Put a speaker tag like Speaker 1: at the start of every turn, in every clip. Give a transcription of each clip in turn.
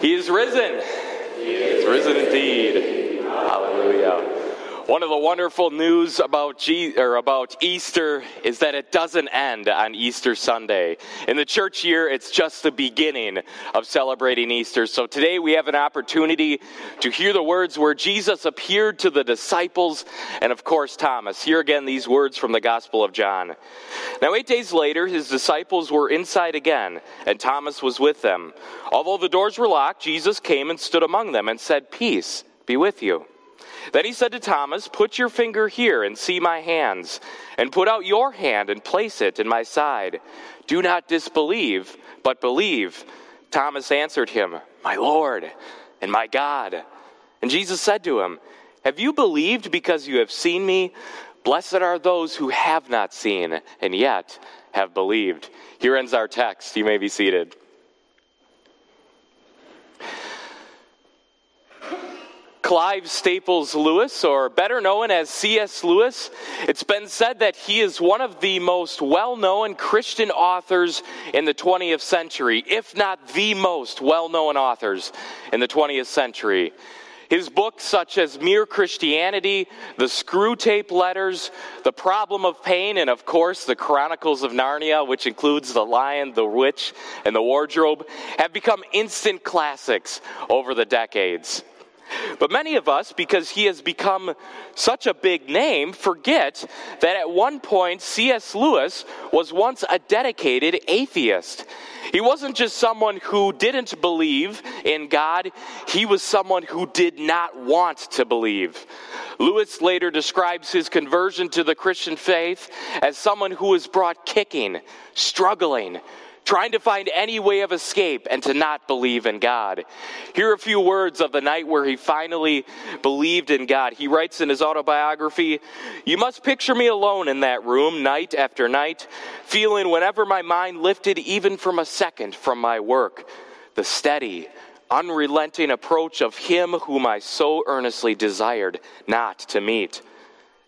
Speaker 1: He is risen. He is risen indeed. Hallelujah. One of the wonderful news about, or about Easter is that it doesn't end on Easter Sunday. In the church year, it's just the beginning of celebrating Easter. So today we have an opportunity to hear the words where Jesus appeared to the disciples and, of course, Thomas. Here again, these words from the Gospel of John. Now, eight days later, his disciples were inside again, and Thomas was with them. Although the doors were locked, Jesus came and stood among them and said, Peace be with you. Then he said to Thomas, Put your finger here and see my hands, and put out your hand and place it in my side. Do not disbelieve, but believe. Thomas answered him, My Lord and my God. And Jesus said to him, Have you believed because you have seen me? Blessed are those who have not seen and yet have believed. Here ends our text. You may be seated. Clive Staples Lewis, or better known as C.S. Lewis, it's been said that he is one of the most well known Christian authors in the 20th century, if not the most well known authors in the 20th century. His books, such as Mere Christianity, The Screwtape Letters, The Problem of Pain, and of course, The Chronicles of Narnia, which includes The Lion, the Witch, and the Wardrobe, have become instant classics over the decades. But many of us, because he has become such a big name, forget that at one point C.S. Lewis was once a dedicated atheist. He wasn't just someone who didn't believe in God, he was someone who did not want to believe. Lewis later describes his conversion to the Christian faith as someone who was brought kicking, struggling, trying to find any way of escape and to not believe in God. Here are a few words of the night where he finally believed in God. He writes in his autobiography You must picture me alone in that room night after night, feeling whenever my mind lifted even from a second from my work, the steady, unrelenting approach of him whom I so earnestly desired not to meet.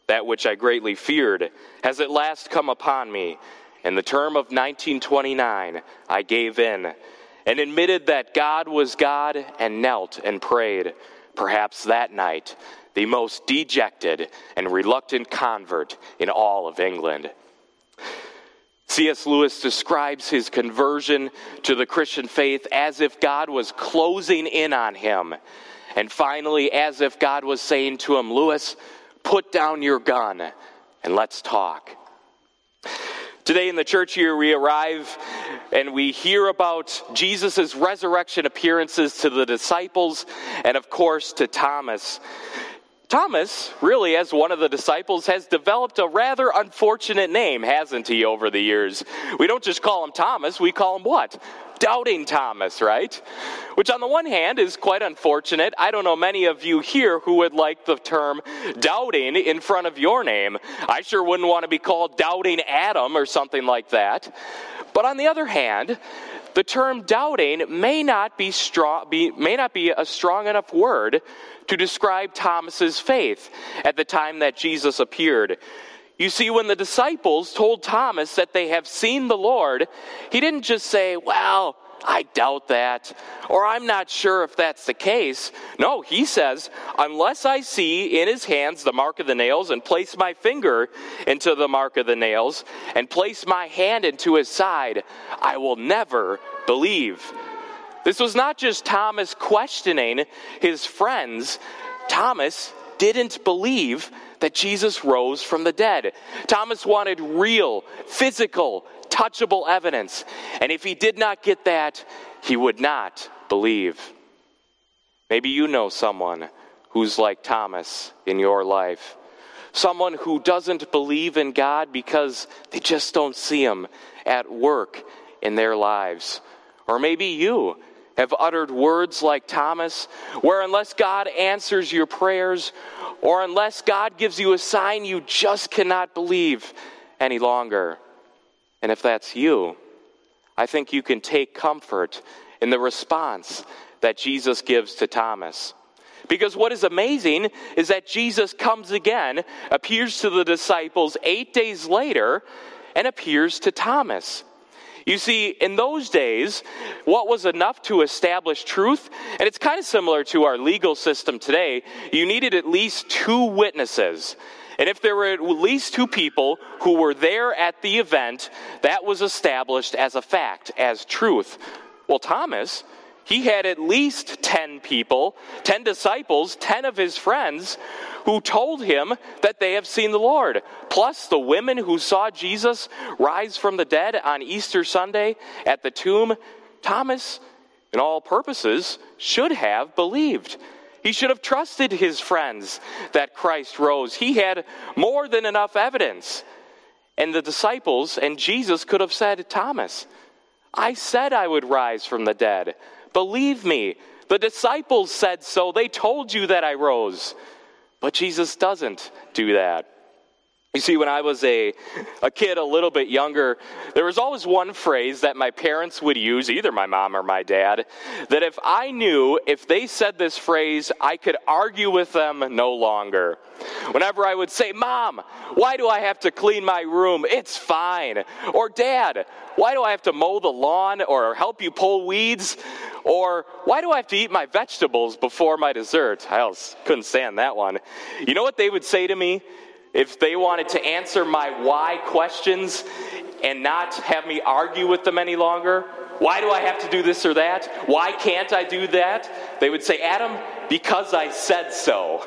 Speaker 1: That which I greatly feared has at last come upon me in the term of 1929, I gave in and admitted that God was God and knelt and prayed. Perhaps that night, the most dejected and reluctant convert in all of England. C.S. Lewis describes his conversion to the Christian faith as if God was closing in on him. And finally, as if God was saying to him, Lewis, put down your gun and let's talk. Today in the church year, we arrive and we hear about Jesus' resurrection appearances to the disciples and, of course, to Thomas. Thomas, really, as one of the disciples, has developed a rather unfortunate name, hasn't he, over the years? We don't just call him Thomas, we call him what? Doubting Thomas, right? Which, on the one hand, is quite unfortunate. I don't know many of you here who would like the term doubting in front of your name. I sure wouldn't want to be called Doubting Adam or something like that. But on the other hand, the term doubting may not be strong, be, may not be a strong enough word to describe Thomas's faith at the time that Jesus appeared. You see, when the disciples told Thomas that they have seen the Lord, he didn't just say, Well, I doubt that, or I'm not sure if that's the case. No, he says, unless I see in his hands the mark of the nails and place my finger into the mark of the nails and place my hand into his side, I will never believe. This was not just Thomas questioning his friends. Thomas didn't believe that Jesus rose from the dead. Thomas wanted real, physical, touchable evidence. And if he did not get that, he would not believe. Maybe you know someone who's like Thomas in your life. Someone who doesn't believe in God because they just don't see Him at work in their lives. Or maybe you have uttered words like Thomas, where unless God answers your prayers, or unless God gives you a sign, you just cannot believe any longer. And if that's you, I think you can take comfort in the response that Jesus gives to Thomas. Because what is amazing is that Jesus comes again, appears to the disciples eight days later, and appears to Thomas. You see, in those days, what was enough to establish truth, and it's kind of similar to our legal system today, you needed at least two witnesses. And if there were at least two people who were there at the event, that was established as a fact, as truth. Well, Thomas, he had at least 10 people, 10 disciples, 10 of his friends who told him that they have seen the Lord. Plus, the women who saw Jesus rise from the dead on Easter Sunday at the tomb, Thomas, in all purposes, should have believed. He should have trusted his friends that Christ rose. He had more than enough evidence. And the disciples and Jesus could have said, Thomas, I said I would rise from the dead. Believe me. The disciples said so. They told you that I rose. But Jesus doesn't do that. You see, when I was a, a kid, a little bit younger, there was always one phrase that my parents would use, either my mom or my dad, that if I knew if they said this phrase, I could argue with them no longer. Whenever I would say, Mom, why do I have to clean my room? It's fine. Or, Dad, why do I have to mow the lawn or help you pull weeds? Or, why do I have to eat my vegetables before my dessert? I else couldn't stand that one. You know what they would say to me? If they wanted to answer my why questions and not have me argue with them any longer, why do I have to do this or that? Why can't I do that? They would say, Adam, because I said so.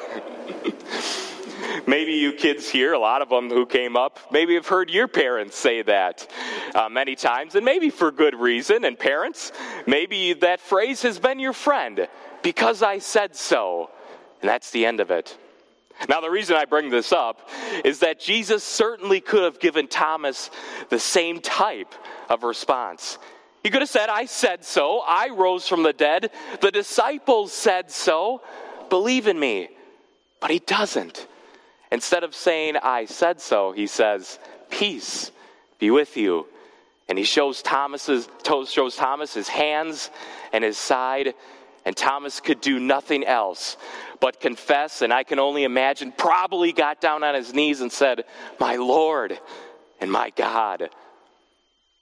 Speaker 1: maybe you kids here, a lot of them who came up, maybe have heard your parents say that uh, many times, and maybe for good reason. And parents, maybe that phrase has been your friend, because I said so. And that's the end of it. Now, the reason I bring this up is that Jesus certainly could have given Thomas the same type of response. He could have said, I said so. I rose from the dead. The disciples said so. Believe in me. But he doesn't. Instead of saying, I said so, he says, Peace be with you. And he shows, Thomas's, shows Thomas his hands and his side, and Thomas could do nothing else but confess, and I can only imagine, probably got down on his knees and said, My Lord and my God.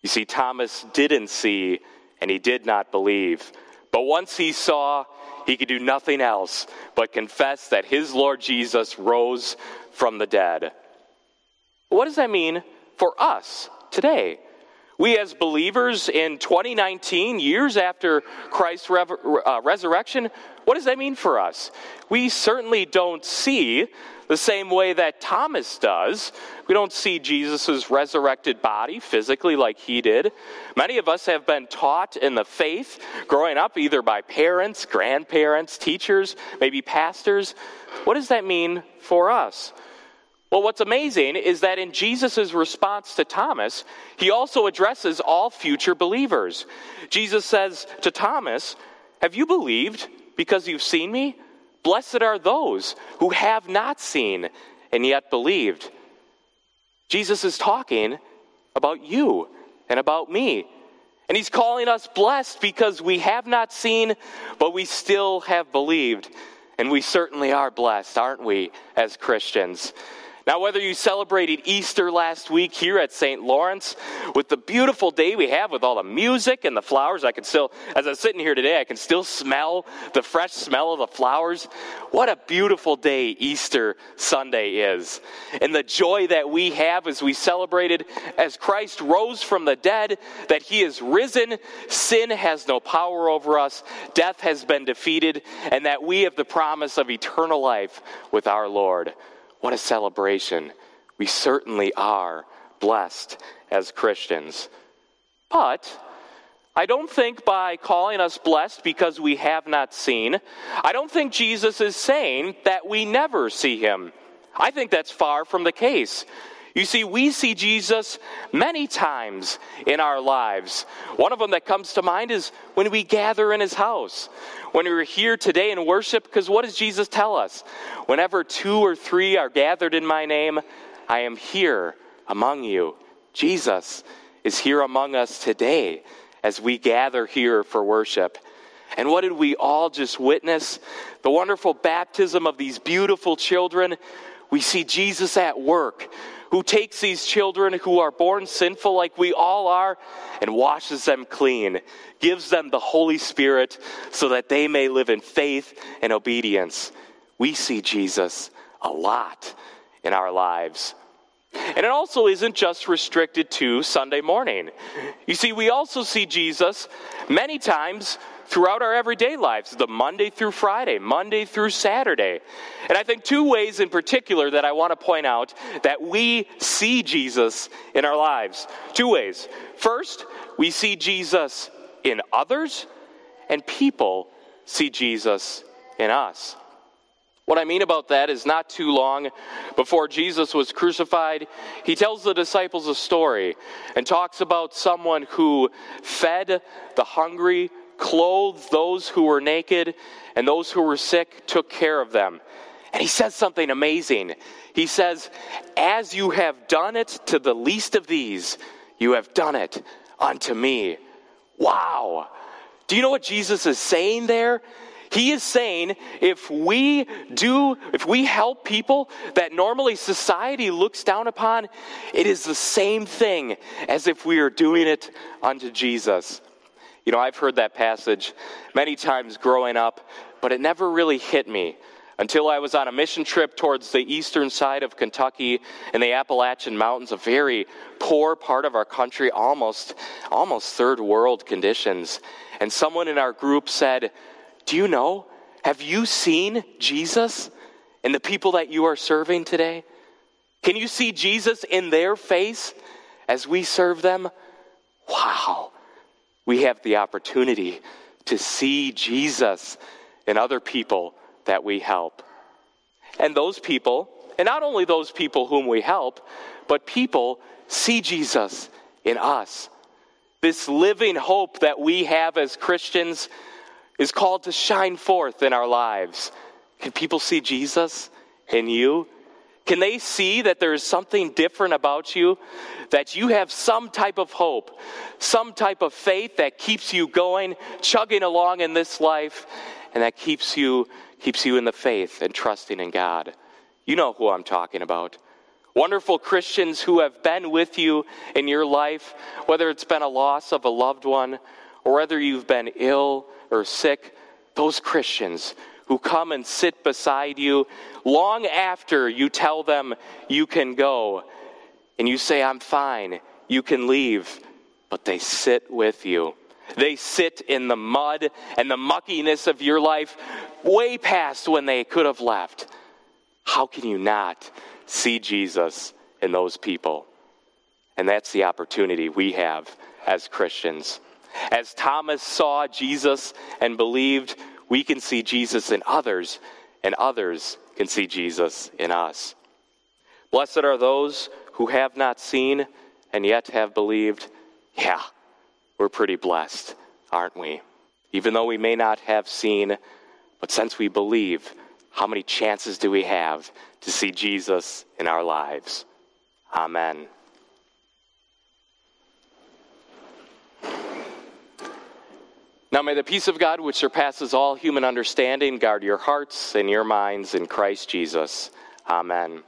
Speaker 1: You see, Thomas didn't see and he did not believe. But once he saw, he could do nothing else but confess that his Lord Jesus rose from the dead. What does that mean for us today? We, as believers in 2019, years after Christ's uh, resurrection, what does that mean for us? We certainly don't see the same way that Thomas does. We don't see Jesus' resurrected body physically like he did. Many of us have been taught in the faith growing up either by parents, grandparents, teachers, maybe pastors. What does that mean for us? Well, what's amazing is that in Jesus' response to Thomas, he also addresses all future believers. Jesus says to Thomas, Have you believed because you've seen me? Blessed are those who have not seen and yet believed. Jesus is talking about you and about me. And he's calling us blessed because we have not seen, but we still have believed. And we certainly are blessed, aren't we, as Christians? Now, whether you celebrated Easter last week here at St. Lawrence with the beautiful day we have with all the music and the flowers, I can still, as I'm sitting here today, I can still smell the fresh smell of the flowers. What a beautiful day Easter Sunday is. And the joy that we have as we celebrated as Christ rose from the dead, that he is risen, sin has no power over us, death has been defeated, and that we have the promise of eternal life with our Lord. What a celebration. We certainly are blessed as Christians. But I don't think by calling us blessed because we have not seen, I don't think Jesus is saying that we never see him. I think that's far from the case. You see, we see Jesus many times in our lives. One of them that comes to mind is when we gather in his house. When we're here today in worship, because what does Jesus tell us? Whenever two or three are gathered in my name, I am here among you. Jesus is here among us today as we gather here for worship. And what did we all just witness? The wonderful baptism of these beautiful children. We see Jesus at work who takes these children who are born sinful like we all are and washes them clean, gives them the Holy Spirit so that they may live in faith and obedience. We see Jesus a lot in our lives. And it also isn't just restricted to Sunday morning. You see, we also see Jesus many times throughout our everyday lives, the Monday through Friday, Monday through Saturday. And I think two ways in particular that I want to point out that we see Jesus in our lives. Two ways. First, we see Jesus in others, and people see Jesus in us. What I mean about that is not too long before Jesus was crucified, he tells the disciples a story and talks about someone who fed the hungry, clothed those who were naked, and those who were sick took care of them. And he says something amazing. He says, As you have done it to the least of these, you have done it unto me. Wow. Do you know what Jesus is saying there? He is saying if we do, if we help people that normally society looks down upon, it is the same thing as if we are doing it unto Jesus. You know, I've heard that passage many times growing up, but it never really hit me until I was on a mission trip towards the eastern side of Kentucky in the Appalachian Mountains, a very poor part of our country, almost almost third world conditions. And someone in our group said, do you know? Have you seen Jesus in the people that you are serving today? Can you see Jesus in their face as we serve them? Wow. We have the opportunity to see Jesus in other people that we help. And those people, and not only those people whom we help, but people see Jesus in us. This living hope that we have as Christians is called to shine forth in our lives. Can people see Jesus in you? Can they see that there is something different about you? That you have some type of hope, some type of faith that keeps you going, chugging along in this life, and that keeps you, keeps you in the faith and trusting in God? You know who I'm talking about. Wonderful Christians who have been with you in your life, whether it's been a loss of a loved one or whether you've been ill or sick, those Christians who come and sit beside you long after you tell them you can go and you say, I'm fine, you can leave, but they sit with you. They sit in the mud and the muckiness of your life way past when they could have left. How can you not see Jesus in those people? And that's the opportunity we have as Christians. As Thomas saw Jesus and believed, we can see Jesus in others, and others can see Jesus in us. Blessed are those who have not seen and yet have believed. Yeah, we're pretty blessed, aren't we? Even though we may not have seen, but since we believe, how many chances do we have to see Jesus in our lives? Amen. Now may the peace of God, which surpasses all human understanding, guard your hearts and your minds in Christ Jesus. Amen.